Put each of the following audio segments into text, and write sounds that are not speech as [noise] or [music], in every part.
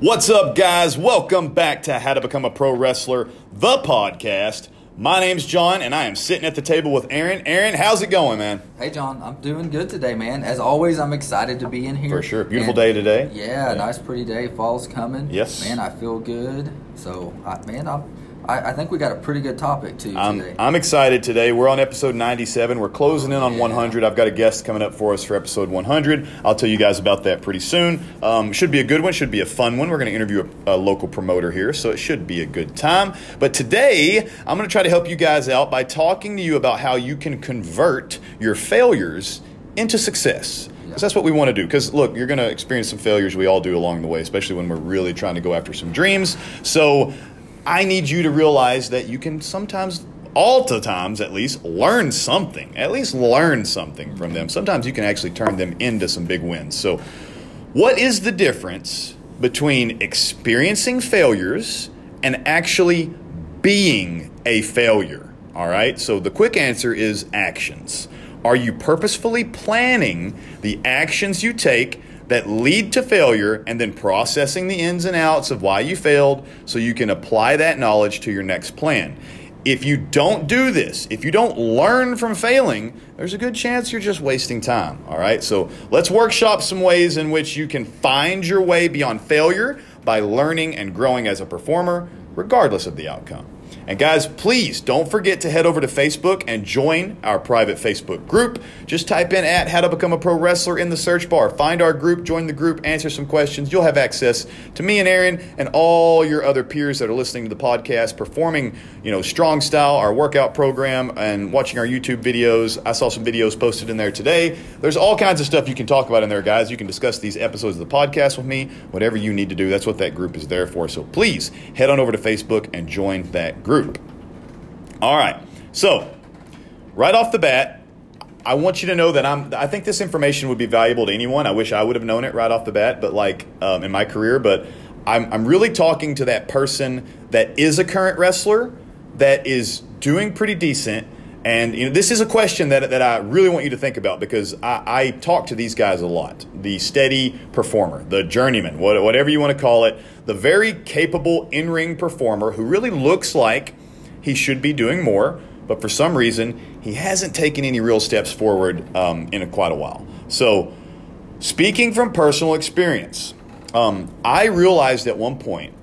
What's up, guys? Welcome back to How to Become a Pro Wrestler, the podcast. My name's John, and I am sitting at the table with Aaron. Aaron, how's it going, man? Hey John, I'm doing good today, man. As always, I'm excited to be in here. For sure. Beautiful And- day today. Yeah, nice pretty day. Fall's coming. Yes. Man, I feel good. So, I, man, I'm, I, I think we got a pretty good topic too I'm, today. I'm excited today. We're on episode 97. We're closing in on Yeah. 100. I've got a guest coming up for us for episode 100. I'll tell you guys about that pretty soon. Um, should be a good one, should be a fun one. We're going to interview a, a local promoter here, so it should be a good time. But today, I'm going to try to help you guys out by talking to you about how you can convert your failures into success. 'Cause that's what we want to do. Because look, you're going to experience some failures. We all do along the way, especially when we're really trying to go after some dreams. So I need you to realize that you can sometimes, all the times at least, learn something. At least learn something from them. Sometimes you can actually turn them into some big wins. So, what is the difference between experiencing failures and actually being a failure? All right. So, the quick answer is actions. Are you purposefully planning the actions you take that lead to failure and then processing the ins and outs of why you failed so you can apply that knowledge to your next plan? If you don't do this, if you don't learn from failing, there's a good chance you're just wasting time. All right, so let's workshop some ways in which you can find your way beyond failure by learning and growing as a performer, regardless of the outcome. And guys, please don't forget to head over to Facebook and join our private Facebook group. Just type in at how to become a pro wrestler in the search bar. Find our group, join the group, answer some questions. You'll have access to me and Aaron and all your other peers that are listening to the podcast, performing, you know, strong style, our workout program, and watching our YouTube videos. I saw some videos posted in there today. There's all kinds of stuff you can talk about in there, guys. You can discuss these episodes of the podcast with me, whatever you need to do. That's what that group is there for. So please head on over to Facebook and join that group. All right. So, right off the bat, I want you to know that I'm. I think this information would be valuable to anyone. I wish I would have known it right off the bat, but like um, in my career, but I'm, I'm really talking to that person that is a current wrestler that is doing pretty decent. And you know, this is a question that, that I really want you to think about because I, I talk to these guys a lot. The steady performer, the journeyman, what, whatever you want to call it, the very capable in ring performer who really looks like he should be doing more, but for some reason, he hasn't taken any real steps forward um, in a, quite a while. So, speaking from personal experience, um, I realized at one point,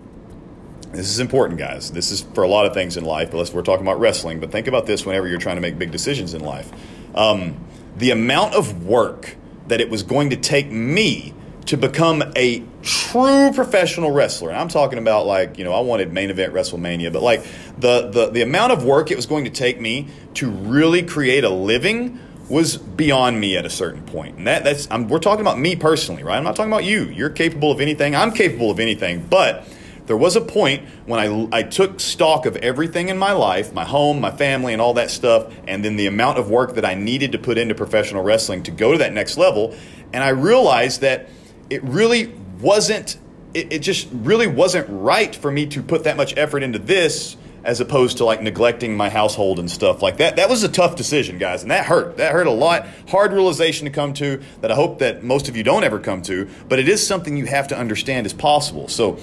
this is important, guys. This is for a lot of things in life, unless we're talking about wrestling, but think about this whenever you're trying to make big decisions in life. Um, the amount of work that it was going to take me to become a true professional wrestler. And I'm talking about like, you know, I wanted main event WrestleMania, but like the, the, the amount of work it was going to take me to really create a living was beyond me at a certain point. And that, that's, I'm, we're talking about me personally, right? I'm not talking about you. You're capable of anything. I'm capable of anything. But there was a point when I, I took stock of everything in my life, my home, my family, and all that stuff, and then the amount of work that I needed to put into professional wrestling to go to that next level. And I realized that it really wasn't, it, it just really wasn't right for me to put that much effort into this as opposed to like neglecting my household and stuff like that. That was a tough decision, guys, and that hurt. That hurt a lot. Hard realization to come to that I hope that most of you don't ever come to, but it is something you have to understand is possible. So,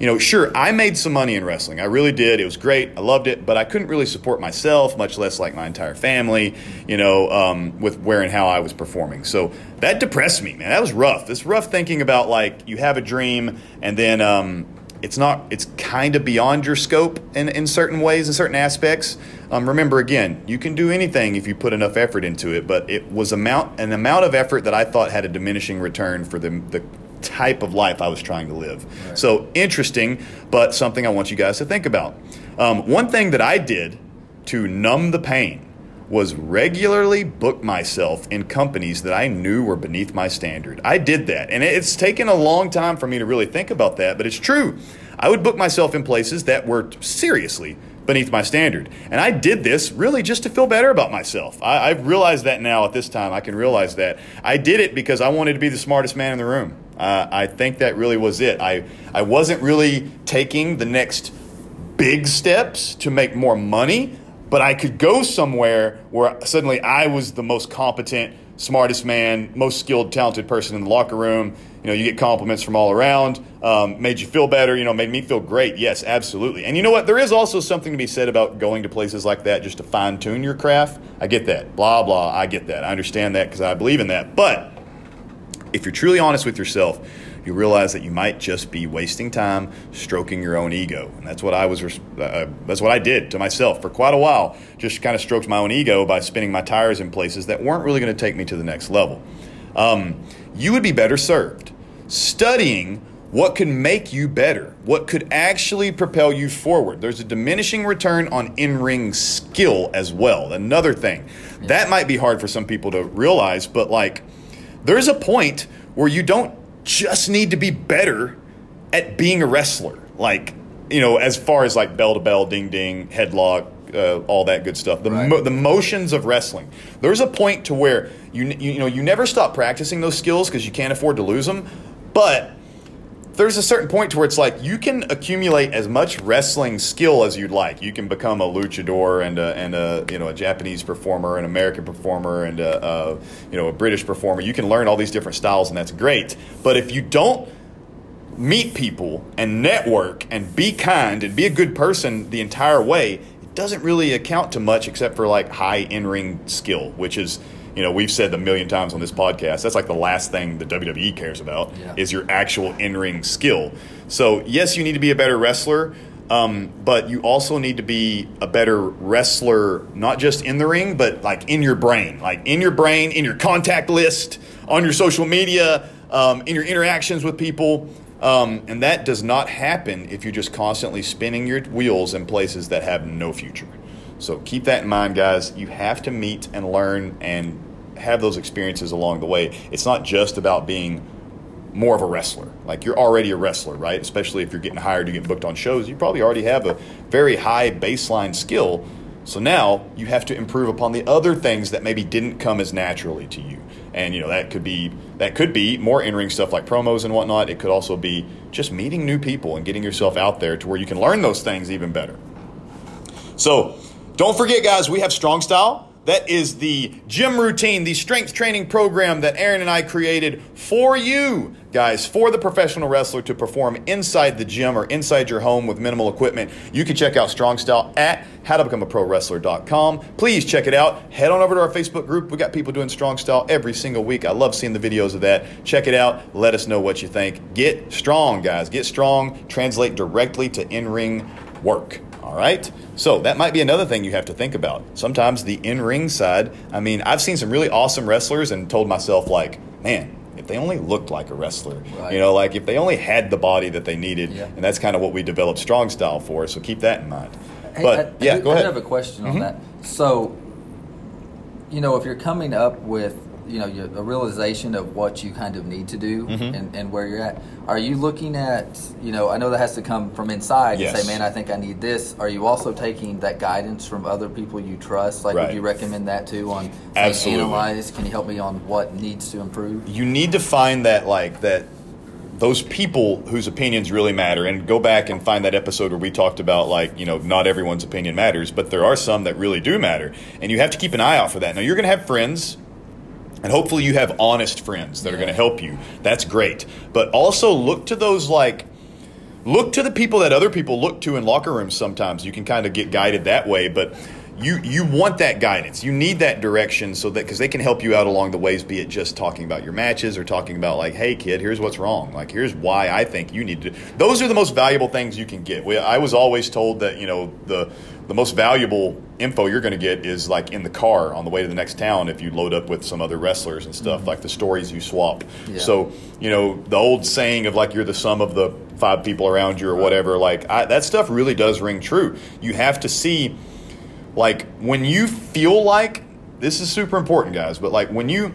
you know, sure, I made some money in wrestling. I really did. It was great. I loved it, but I couldn't really support myself, much less like my entire family, you know, um, with where and how I was performing. So that depressed me, man. That was rough. It's rough thinking about like you have a dream and then um, it's not, it's kind of beyond your scope in, in certain ways, in certain aspects. Um, remember, again, you can do anything if you put enough effort into it, but it was amount, an amount of effort that I thought had a diminishing return for the, the type of life I was trying to live. Right. So interesting, but something I want you guys to think about. Um, one thing that I did to numb the pain was regularly book myself in companies that I knew were beneath my standard. I did that, and it's taken a long time for me to really think about that, but it's true. I would book myself in places that were seriously beneath my standard. And I did this really just to feel better about myself. I, I've realized that now at this time. I can realize that. I did it because I wanted to be the smartest man in the room. Uh, I think that really was it. I, I wasn't really taking the next big steps to make more money, but I could go somewhere where suddenly I was the most competent smartest man, most skilled, talented person in the locker room. You know, you get compliments from all around. Um, made you feel better. You know, made me feel great. Yes, absolutely. And you know what? There is also something to be said about going to places like that just to fine tune your craft. I get that. Blah blah. I get that. I understand that because I believe in that. But if you're truly honest with yourself, you realize that you might just be wasting time stroking your own ego, and that's what I was. Uh, that's what I did to myself for quite a while. Just kind of stroked my own ego by spinning my tires in places that weren't really going to take me to the next level. Um, you would be better served studying what could make you better, what could actually propel you forward. There's a diminishing return on in ring skill as well. Another thing that might be hard for some people to realize, but like there's a point where you don't just need to be better at being a wrestler. Like, you know, as far as like bell to bell, ding ding, headlock, uh, all that good stuff. The, right. mo- the motions of wrestling. There's a point to where you you, you know you never stop practicing those skills because you can't afford to lose them. But there's a certain point to where it's like you can accumulate as much wrestling skill as you'd like. You can become a luchador and a, and a you know a Japanese performer, an American performer, and a, a you know a British performer. You can learn all these different styles, and that's great. But if you don't meet people and network and be kind and be a good person the entire way, it doesn't really account to much except for like high in ring skill, which is you know, we've said a million times on this podcast, that's like the last thing the WWE cares about yeah. is your actual in ring skill. So, yes, you need to be a better wrestler, um, but you also need to be a better wrestler, not just in the ring, but like in your brain, like in your brain, in your contact list, on your social media, um, in your interactions with people. Um, and that does not happen if you're just constantly spinning your wheels in places that have no future. So keep that in mind, guys. You have to meet and learn and have those experiences along the way. It's not just about being more of a wrestler. Like you're already a wrestler, right? Especially if you're getting hired, you get booked on shows. You probably already have a very high baseline skill. So now you have to improve upon the other things that maybe didn't come as naturally to you. And you know that could be that could be more in-ring stuff like promos and whatnot. It could also be just meeting new people and getting yourself out there to where you can learn those things even better. So don't forget, guys, we have Strong Style. That is the gym routine, the strength training program that Aaron and I created for you, guys, for the professional wrestler to perform inside the gym or inside your home with minimal equipment. You can check out Strong Style at howtobecomeaprowrestler.com. Please check it out. Head on over to our Facebook group. We got people doing Strong Style every single week. I love seeing the videos of that. Check it out. Let us know what you think. Get strong, guys. Get strong. Translate directly to in ring work. All right? So that might be another thing you have to think about. Sometimes the in ring side, I mean, I've seen some really awesome wrestlers and told myself, like, man, if they only looked like a wrestler, right. you know, like if they only had the body that they needed, yeah. and that's kind of what we developed Strong Style for. So keep that in mind. Hey, but I, yeah, I, go ahead. I have a question mm-hmm. on that. So, you know, if you're coming up with you know a realization of what you kind of need to do mm-hmm. and, and, where you're at are you looking at you know i know that has to come from inside yes. and say man i think i need this are you also taking that guidance from other people you trust like right. would you recommend that too on Absolutely. analyze can you help me on what needs to improve you need to find that like that those people whose opinions really matter and go back and find that episode where we talked about like you know not everyone's opinion matters but there are some that really do matter and you have to keep an eye out for that now you're going to have friends and hopefully you have honest friends that are going to help you. That's great. But also look to those like look to the people that other people look to in locker rooms sometimes. You can kind of get guided that way, but you you want that guidance. You need that direction so that because they can help you out along the ways. Be it just talking about your matches or talking about like, hey kid, here's what's wrong. Like here's why I think you need to. Those are the most valuable things you can get. I was always told that you know the the most valuable info you're going to get is like in the car on the way to the next town if you load up with some other wrestlers and stuff mm-hmm. like the stories you swap yeah. so you know the old saying of like you're the sum of the five people around you or right. whatever like I, that stuff really does ring true you have to see like when you feel like this is super important guys but like when you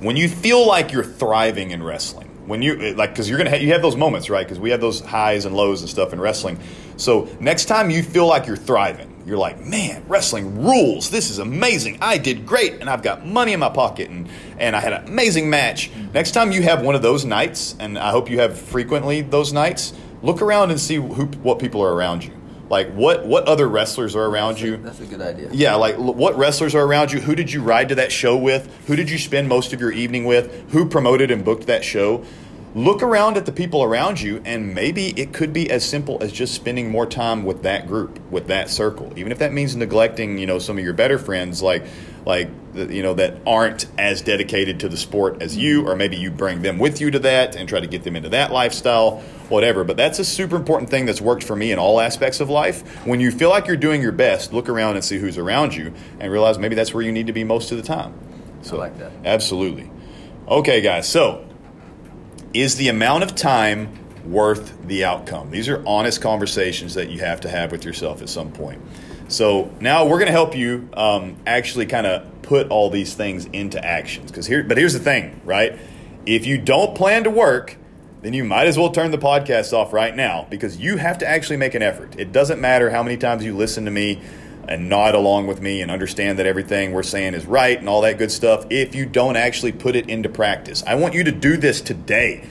when you feel like you're thriving in wrestling when you like because you're gonna have, you have those moments right? Because we have those highs and lows and stuff in wrestling. So next time you feel like you're thriving you're like man wrestling rules. This is amazing. I did great and i've got money in my pocket and and i had an amazing match. Next time you have one of those nights and i hope you have frequently those nights look around and see who what people are around you Like what what other wrestlers are around you? That's a good idea. Yeah, like l- what wrestlers are around you? Who did you ride to that show with? Who did you spend most of your evening with? Who promoted and booked that show? Look around at the people around you, and maybe it could be as simple as just spending more time with that group, with that circle. Even if that means neglecting, you know, some of your better friends, like like you know that aren't as dedicated to the sport as you, or maybe you bring them with you to that and try to get them into that lifestyle, whatever. But that's a super important thing that's worked for me in all aspects of life. When you feel like you're doing your best, look around and see who's around you, and realize maybe that's where you need to be most of the time. I like that. Absolutely. Okay, guys. So, is the amount of time worth the outcome? These are honest conversations that you have to have with yourself at some point. So now we're going to help you um, actually kind of put all these things into actions. Because here, but here's the thing, right? If you don't plan to work, then you might as well turn the podcast off right now because you have to actually make an effort. It doesn't matter how many times you listen to me and nod along with me and understand that everything we're saying is right and all that good stuff if you don't actually put it into practice. I want you to do this today.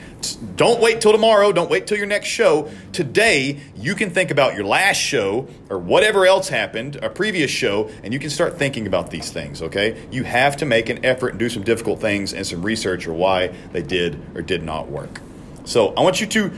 Don't wait till tomorrow. Don't wait till your next show. Today, you can think about your last show or whatever else happened, a previous show, and you can start thinking about these things, okay? You have to make an effort and do some difficult things and some research or why they did or did not work. So, I want you to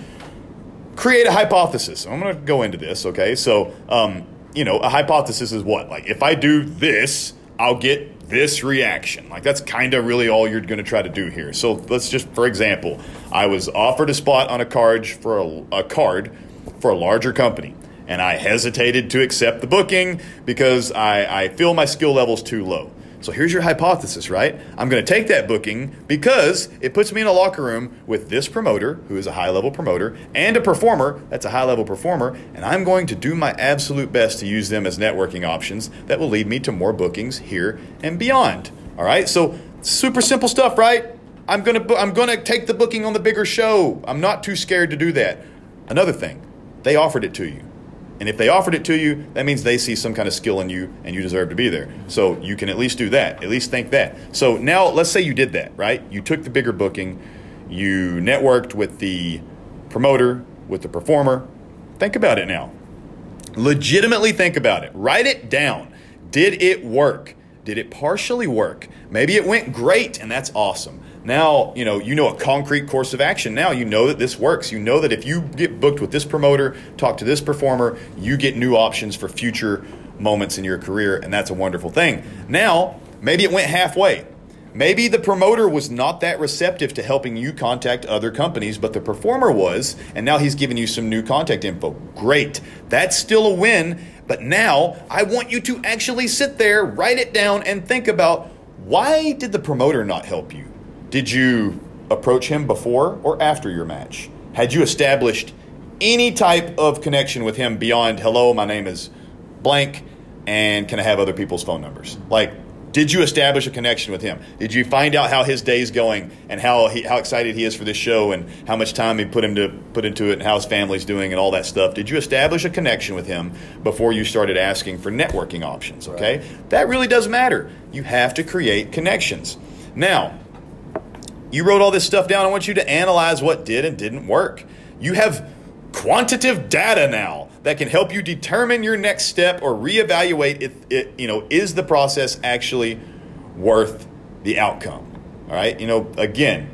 create a hypothesis. I'm going to go into this, okay? So, um, you know, a hypothesis is what? Like, if I do this, I'll get this reaction. Like, that's kind of really all you're going to try to do here. So, let's just, for example, I was offered a spot on a card for a, a card for a larger company, and I hesitated to accept the booking because I, I feel my skill level's too low. So here's your hypothesis, right? I'm going to take that booking because it puts me in a locker room with this promoter, who is a high level promoter, and a performer that's a high level performer, and I'm going to do my absolute best to use them as networking options that will lead me to more bookings here and beyond. All right? So super simple stuff, right? I'm going to I'm going to take the booking on the bigger show. I'm not too scared to do that. Another thing, they offered it to you. And if they offered it to you, that means they see some kind of skill in you and you deserve to be there. So you can at least do that. At least think that. So now let's say you did that, right? You took the bigger booking, you networked with the promoter, with the performer. Think about it now. Legitimately think about it. Write it down. Did it work? Did it partially work? Maybe it went great and that's awesome. Now, you know, you know a concrete course of action. Now you know that this works. You know that if you get booked with this promoter, talk to this performer, you get new options for future moments in your career and that's a wonderful thing. Now, maybe it went halfway. Maybe the promoter was not that receptive to helping you contact other companies, but the performer was, and now he's giving you some new contact info. Great. That's still a win, but now I want you to actually sit there, write it down, and think about why did the promoter not help you? Did you approach him before or after your match? Had you established any type of connection with him beyond, hello, my name is blank, and can I have other people's phone numbers? Like, did you establish a connection with him? Did you find out how his day's going and how he, how excited he is for this show and how much time he put him to put into it and how his family's doing and all that stuff? Did you establish a connection with him before you started asking for networking options? Okay, that really does matter. You have to create connections. Now, you wrote all this stuff down. I want you to analyze what did and didn't work. You have quantitative data now that can help you determine your next step or reevaluate if it, you know, is the process actually worth the outcome? All right? You know, again,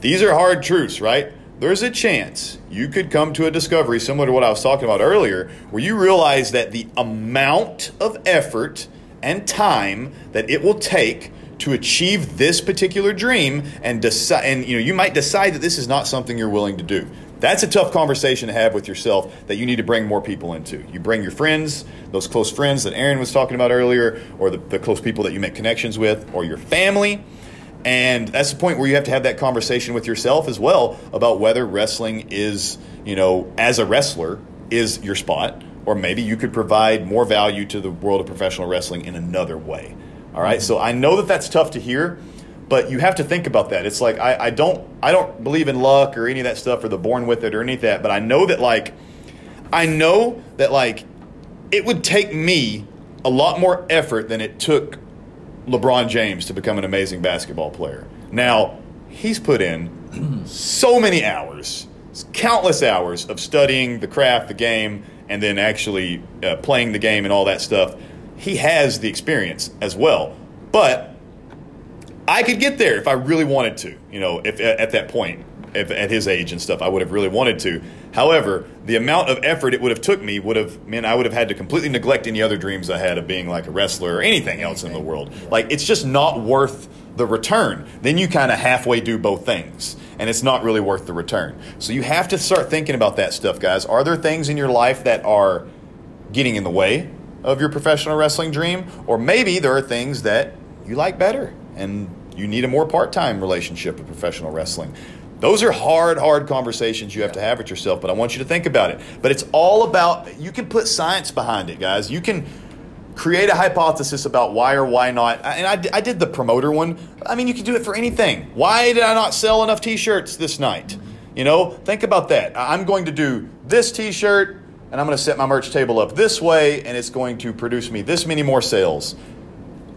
these are hard truths, right? There's a chance you could come to a discovery similar to what I was talking about earlier, where you realize that the amount of effort and time that it will take to achieve this particular dream and decide and you know you might decide that this is not something you're willing to do. That's a tough conversation to have with yourself that you need to bring more people into. You bring your friends those close friends that aaron was talking about earlier or the, the close people that you make connections with or your family. And that's the point where you have to have that conversation with yourself as well about whether wrestling is you know as a wrestler is your spot or maybe you could provide more value to the world of professional wrestling in another way all right? so I know that that's tough to hear, but you have to think about that. It's like I, I don't I don't believe in luck or any of that stuff or the born with it or any of that, but I know that like I know that like it would take me a lot more effort than it took LeBron James to become an amazing basketball player. Now, he's put in [clears throat] so many hours, countless hours of studying the craft, the game, and then actually uh, playing the game and all that stuff. He has the experience as well. But I could get there if I really wanted to, you know, if at that point, if, at his age and stuff, I would have really wanted to. However, the amount of effort it would have took me would have meant I would have had to completely neglect any other dreams I had of being like a wrestler or anything else in the world. Like it's just not worth the return. Then you kind of halfway do both things, and it's not really worth the return. So you have to start thinking about that stuff, guys. Are there things in your life that are getting in the way of your professional wrestling dream, or maybe there are things that you like better and you need a more part-time relationship with professional wrestling. Those are hard, hard conversations you have to have with yourself, but I want you to think about it. But it's all about, you can put science behind it, guys. You can create a hypothesis about why or why not. And I, I did the promoter one. I mean, you can do it for anything. Why did I not sell enough t shirts this night? You know, think about that. I'm going to do this t shirt, and I'm going to set my merch table up this way, and it's going to produce me this many more sales.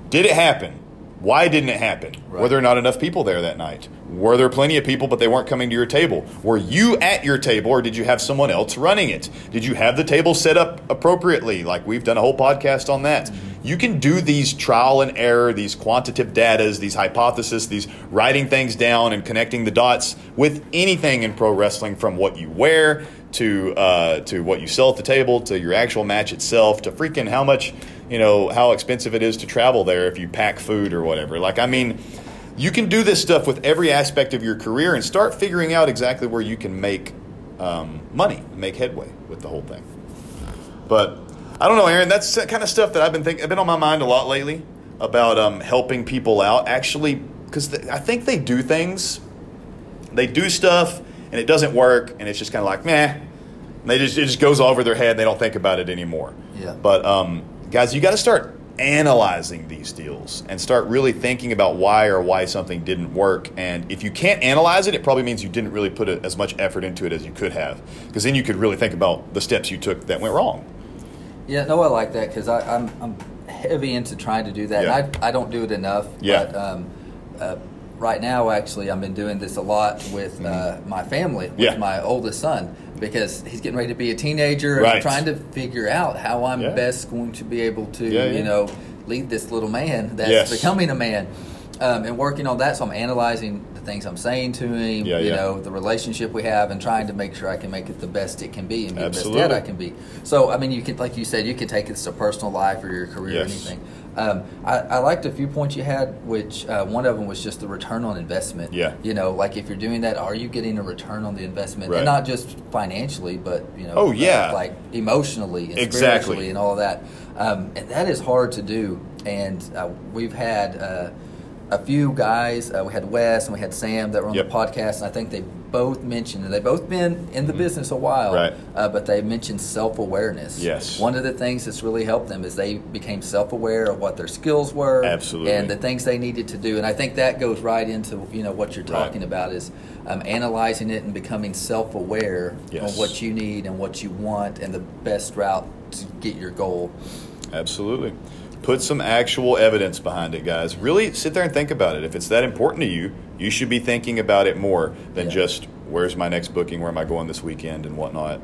Did it happen? Why didn't it happen? Right. Were there not enough people there that night? Were there plenty of people, but they weren't coming to your table? Were you at your table, or did you have someone else running it? Did you have the table set up appropriately? Like we've done a whole podcast on that. Mm-hmm. You can do these trial and error, these quantitative datas, these hypotheses, these writing things down and connecting the dots with anything in pro wrestling, from what you wear to uh, to what you sell at the table to your actual match itself to freaking how much you know how expensive it is to travel there if you pack food or whatever. Like I mean, you can do this stuff with every aspect of your career and start figuring out exactly where you can make um, money, make headway with the whole thing. But I don't know, Aaron. That's kind of stuff that I've been thinking. I've been on my mind a lot lately about um, helping people out. Actually, because I think they do things, they do stuff and it doesn't work, and it's just kind of like meh. And they just it just goes all over their head. And they don't think about it anymore. Yeah. But um, guys, you got to start analyzing these deals and start really thinking about why or why something didn't work. And if you can't analyze it, it probably means you didn't really put a, as much effort into it as you could have, because then you could really think about the steps you took that went wrong. Yeah, no, I like that because I'm I'm heavy into trying to do that. Yeah. I I don't do it enough. Yeah. But, um, uh, right now, actually, I've been doing this a lot with uh, mm-hmm. my family, with yeah. my oldest son, because he's getting ready to be a teenager and right. I'm trying to figure out how I'm yeah. best going to be able to, yeah, you know, lead this little man that's yes. becoming a man. Um, and working on that, so I'm analyzing things I'm saying to him, yeah, you yeah. know, the relationship we have, and trying to make sure I can make it the best it can be and be Absolutely. the best dad I can be. So, I mean, you can, like you said, you can take this to personal life or your career yes. or anything. Um, I, I, liked a few points you had, which uh, one of them was just the return on investment. Yeah. You know, like if you're doing that, are you getting a return on the investment, right. and not just financially, but you know, oh yeah, uh, like emotionally and exactly. spiritually and all that. Um, and that is hard to do. And uh, we've had uh, a few guys. Uh, we had Wes and we had Sam that were on yep. the podcast, and I think they both mentioned, and they've both been in the mm-hmm. business a while, right. uh, but they mentioned self awareness. Yes. One of the things that's really helped them is they became self aware of what their skills were, absolutely, and the things they needed to do. And I think that goes right into you know what you're talking right. about is um, analyzing it and becoming self aware yes. on what you need and what you want and the best route to get your goal. Absolutely. Put some actual evidence behind it, guys. Really sit there and think about it. If it's that important to you, you should be thinking about it more than Yeah. just where's my next booking, where am I going this weekend, and whatnot.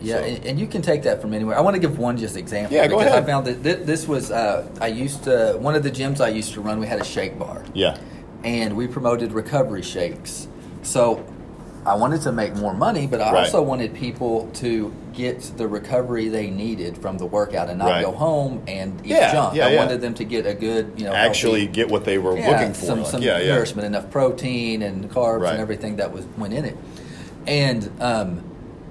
Yeah, So- and, and you can take that from anywhere. I want to give one just example. Yeah, go because ahead. I found that thi- this was uh, I used to one of the gyms I used to run. We had a shake bar, yeah, and we promoted recovery shakes. So I wanted to make more money, but I Right. also wanted people to get the recovery they needed from the workout and not Right. go home and eat Yeah, junk. yeah, I yeah. wanted them to get a good, you know, actually healthy- get what they were looking for. Some, Like, some nourishment, enough protein and carbs Right. and everything that was went in it. And um,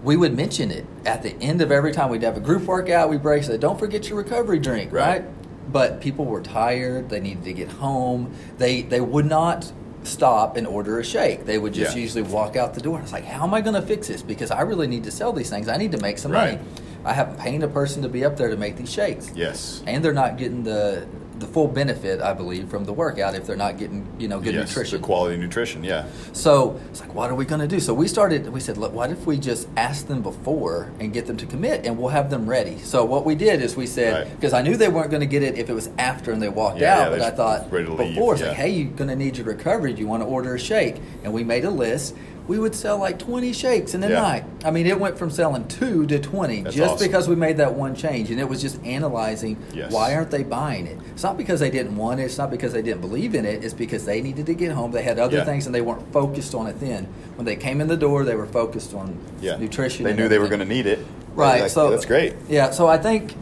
we would mention it at the end of every time we'd have a group workout. We break, say, "Don't forget your recovery drink," Right. right? But people were tired. They needed to get home. They they would not stop and order a shake. They would just Yeah. usually walk out the door. I was like, "How am I going to fix this? Because I really need to sell these things. I need to make some Right. money. I haven't paid a person to be up there to make these shakes." Yes. and they're not getting the the full benefit, I believe, from the workout if they're not getting you know good yes, nutrition. The quality nutrition, yeah. So it's like, what are we going to do? So we started. We said, look, what if we just ask them before and get them to commit, and we'll have them ready. So what we did is we said Right. because I knew they weren't going to get it if it was after and they walked Yeah, yeah, out, but I thought to leave, before it's yeah. like, hey, you're going to need your recovery. Do you want to order a shake? And we made a list. We would sell like 20 shakes in a Yeah. night. I mean, it went from selling two to 20 That's just awesome. because we made that one change. And it was just analyzing Yes. why aren't they buying it? It's not because they didn't want it. It's not because they didn't believe in it. It's because they needed to get home. They had other Yeah. things and they weren't focused on it then. When they came in the door, they were focused on Yeah. nutrition. They knew they were going to need it. Right. Like, so that's great. Yeah. So I think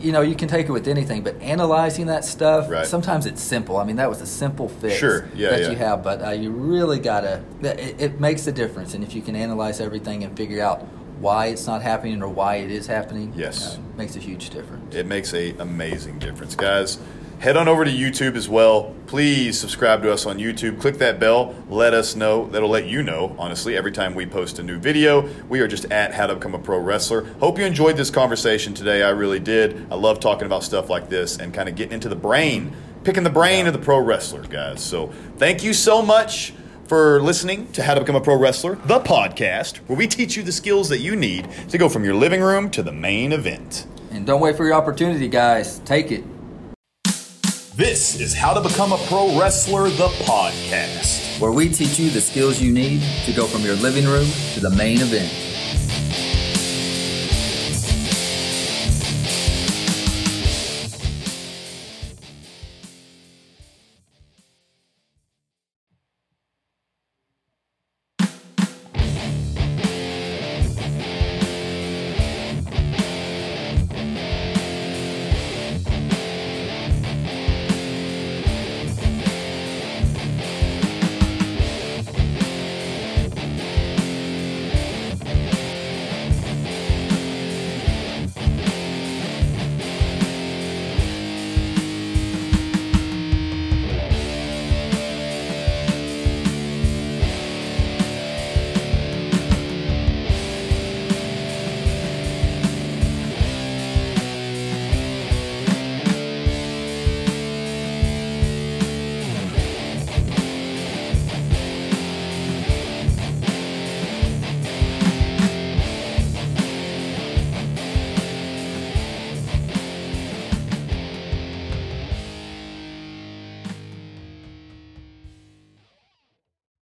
you know you can take it with anything, but analyzing that stuff Right. sometimes it's simple. I mean, that was a simple fix Sure. Yeah, that yeah. you have, but uh, you really gotta. It, it makes a difference, and if you can analyze everything and figure out why it's not happening or why it is happening, Yes. uh, makes a huge difference. It makes a amazing difference, guys. Head on over to YouTube as well. Please subscribe to us on YouTube. Click that bell. Let us know. That'll let you know, honestly, every time we post a new video. We are just at How to Become a Pro Wrestler. Hope you enjoyed this conversation today. I really did. I love talking about stuff like this and kind of getting into the brain, picking the brain of the pro wrestler, guys. So thank you so much for listening to How to Become a Pro Wrestler, the podcast, where we teach you the skills that you need to go from your living room to the main event. And don't wait for your opportunity, guys. Take it. This is How to Become a Pro Wrestler, the podcast. Where we teach you the skills you need to go from your living room to the main event.